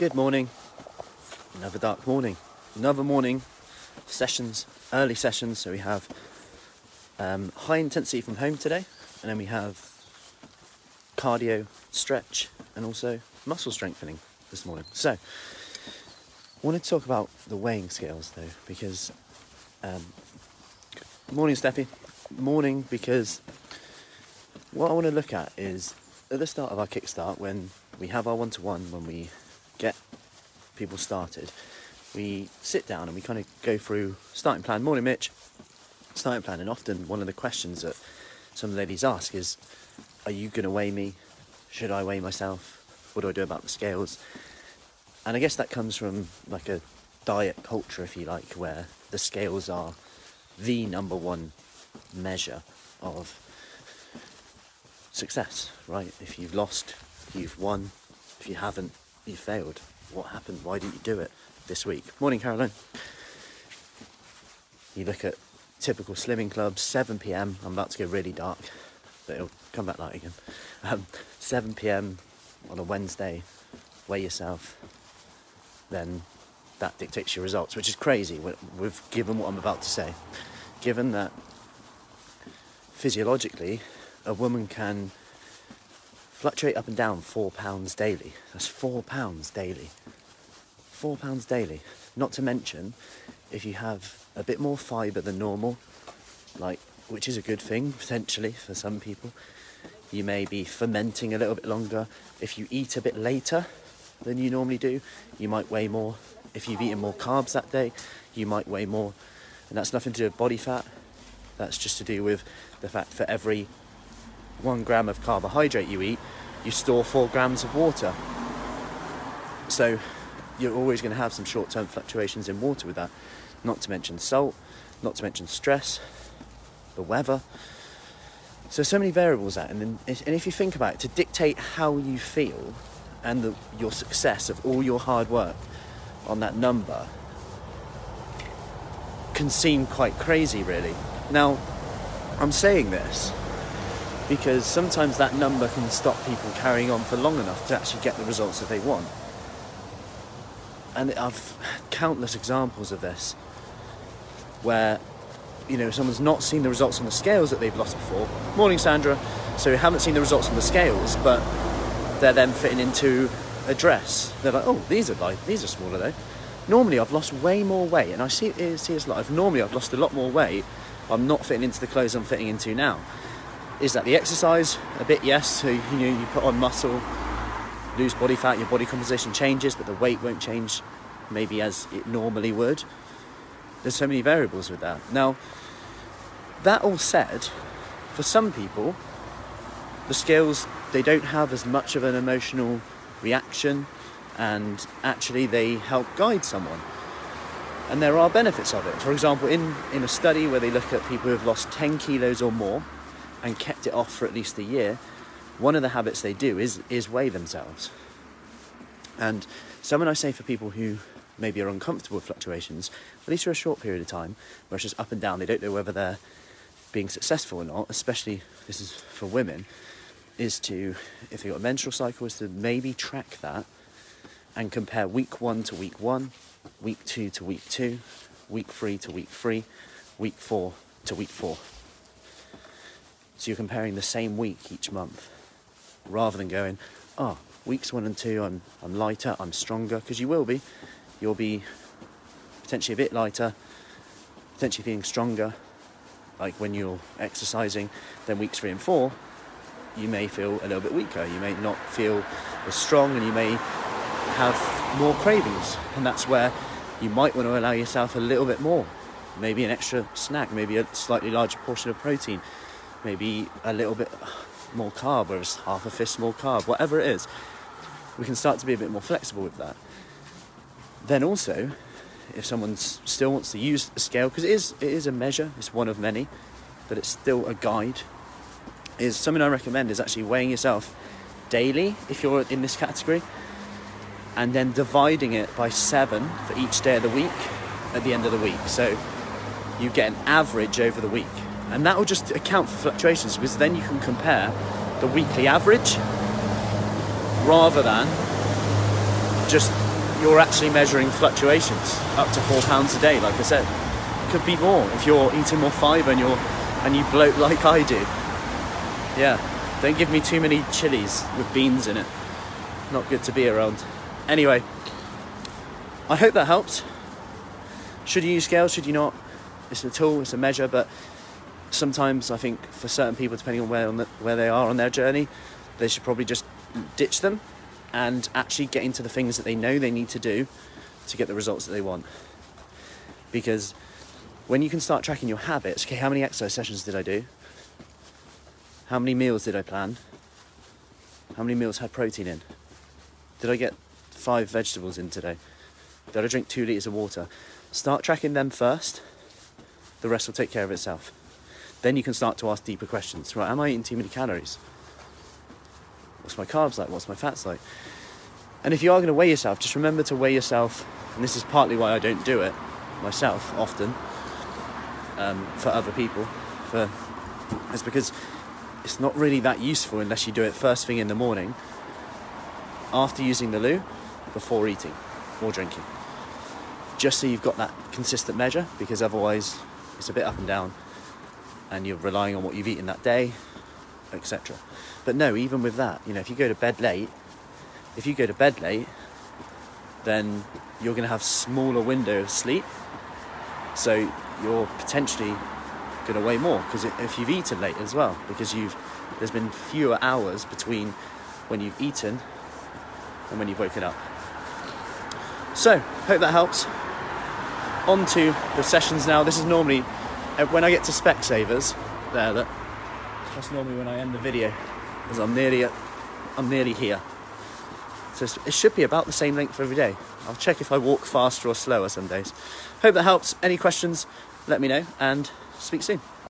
Good morning. Another dark morning. Another morning. Sessions, early sessions. So we have um, high intensity from home today, and then we have cardio, stretch, and also muscle strengthening this morning. So, I want to talk about the weighing scales though, because um, morning, Steffi. Morning, because what I want to look at is at the start of our kickstart when we have our one to one, when we get people started, we sit down and we kind of go through starting plan. Morning, Mitch. Starting plan, and often one of the questions that some ladies ask is, "Are you going to weigh me? Should I weigh myself? What do I do about the scales?" And I guess that comes from like a diet culture, if you like, where the scales are the number one measure of success, right? If you've lost, you've won. If you haven't, you failed. What happened? Why didn't you do it this week? Morning, Caroline. You look at typical slimming clubs, 7 pm. I'm about to go really dark, but it'll come back light again. Um, 7 pm on a Wednesday, weigh yourself, then that dictates your results, which is crazy with given what I'm about to say. Given that physiologically, a woman can fluctuate up and down four pounds daily. That's four pounds daily. Four pounds daily. Not to mention, if you have a bit more fibre than normal, like which is a good thing potentially for some people, you may be fermenting a little bit longer. If you eat a bit later than you normally do, you might weigh more. If you've eaten more carbs that day, you might weigh more. And that's nothing to do with body fat. That's just to do with the fact for every one gram of carbohydrate you eat, you store four grams of water. So you're always going to have some short term fluctuations in water with that. Not to mention salt, not to mention stress, the weather. So, so many variables that, and, then, and if you think about it, to dictate how you feel and the, your success of all your hard work on that number can seem quite crazy, really. Now, I'm saying this because sometimes that number can stop people carrying on for long enough to actually get the results that they want. And I've countless examples of this where you know someone's not seen the results on the scales that they've lost before. Morning, Sandra. So you haven't seen the results on the scales, but they're then fitting into a dress. They're like, oh, these are these are smaller though. Normally, I've lost way more weight, and I see see this live. Normally, I've lost a lot more weight. I'm not fitting into the clothes I'm fitting into now. Is that the exercise? A bit, yes. So you know, you put on muscle, lose body fat, your body composition changes, but the weight won't change maybe as it normally would. There's so many variables with that. Now, that all said, for some people, the scales they don't have as much of an emotional reaction, and actually they help guide someone. And there are benefits of it. For example, in, in a study where they look at people who have lost 10 kilos or more, and kept it off for at least a year, one of the habits they do is, is weigh themselves. And something I say for people who maybe are uncomfortable with fluctuations, at least for a short period of time, where it's just up and down, they don't know whether they're being successful or not, especially this is for women, is to, if they've got a menstrual cycle, is to maybe track that and compare week one to week one, week two to week two, week three to week three, week four to week four. So you're comparing the same week each month rather than going, oh, weeks one and two, I'm, I'm lighter, I'm stronger, because you will be. You'll be potentially a bit lighter, potentially feeling stronger, like when you're exercising. Then weeks three and four, you may feel a little bit weaker. You may not feel as strong and you may have more cravings. And that's where you might want to allow yourself a little bit more. Maybe an extra snack, maybe a slightly larger portion of protein, maybe a little bit more carb, or half a fist more carb, whatever it is, we can start to be a bit more flexible with that. Then also, if someone still wants to use a scale, because it is it is a measure, it's one of many, but it's still a guide. Is something I recommend is actually weighing yourself daily if you're in this category, and then dividing it by seven for each day of the week at the end of the week. So you get an average over the week and that will just account for fluctuations because then you can compare the weekly average rather than just you're actually measuring fluctuations up to four pounds a day, like I said. Could be more if you're eating more fibre and you're and you bloat like I do. Yeah. Don't give me too many chilies with beans in it. Not good to be around. Anyway, I hope that helps. Should you use scales? Should you not? It's a tool, it's a measure, but sometimes I think for certain people, depending on where on the, where they are on their journey, they should probably just ditch them and actually get into the things that they know they need to do to get the results that they want. Because when you can start tracking your habits, okay, how many exercise sessions did I do? How many meals did I plan? How many meals had protein in? Did I get five vegetables in today? Did I drink two litres of water? Start tracking them first, the rest will take care of itself. Then you can start to ask deeper questions. Right, am I eating too many calories? What's my carbs like? What's my fats like? And if you are going to weigh yourself, just remember to weigh yourself. And this is partly why I don't do it myself often um, for other people. For it's because it's not really that useful unless you do it first thing in the morning, after using the loo, before eating or drinking. Just so you've got that consistent measure, because otherwise it's a bit up and down, and you're relying on what you've eaten that day, etc. But no, even with that, you know, if you go to bed late, if you go to bed late, then you're going to have smaller window of sleep. So you're potentially going to weigh more because if you've eaten late as well, because you've there's been fewer hours between when you've eaten and when you've woken up. So hope that helps. On to the sessions now. This is normally Uh, when I get to Specsavers. There, look. That's normally when I end the video, because I'm nearly at, I'm nearly here. So it should be about the same length every day. I'll check if I walk faster or slower some days. Hope that helps. Any questions, let me know and speak soon.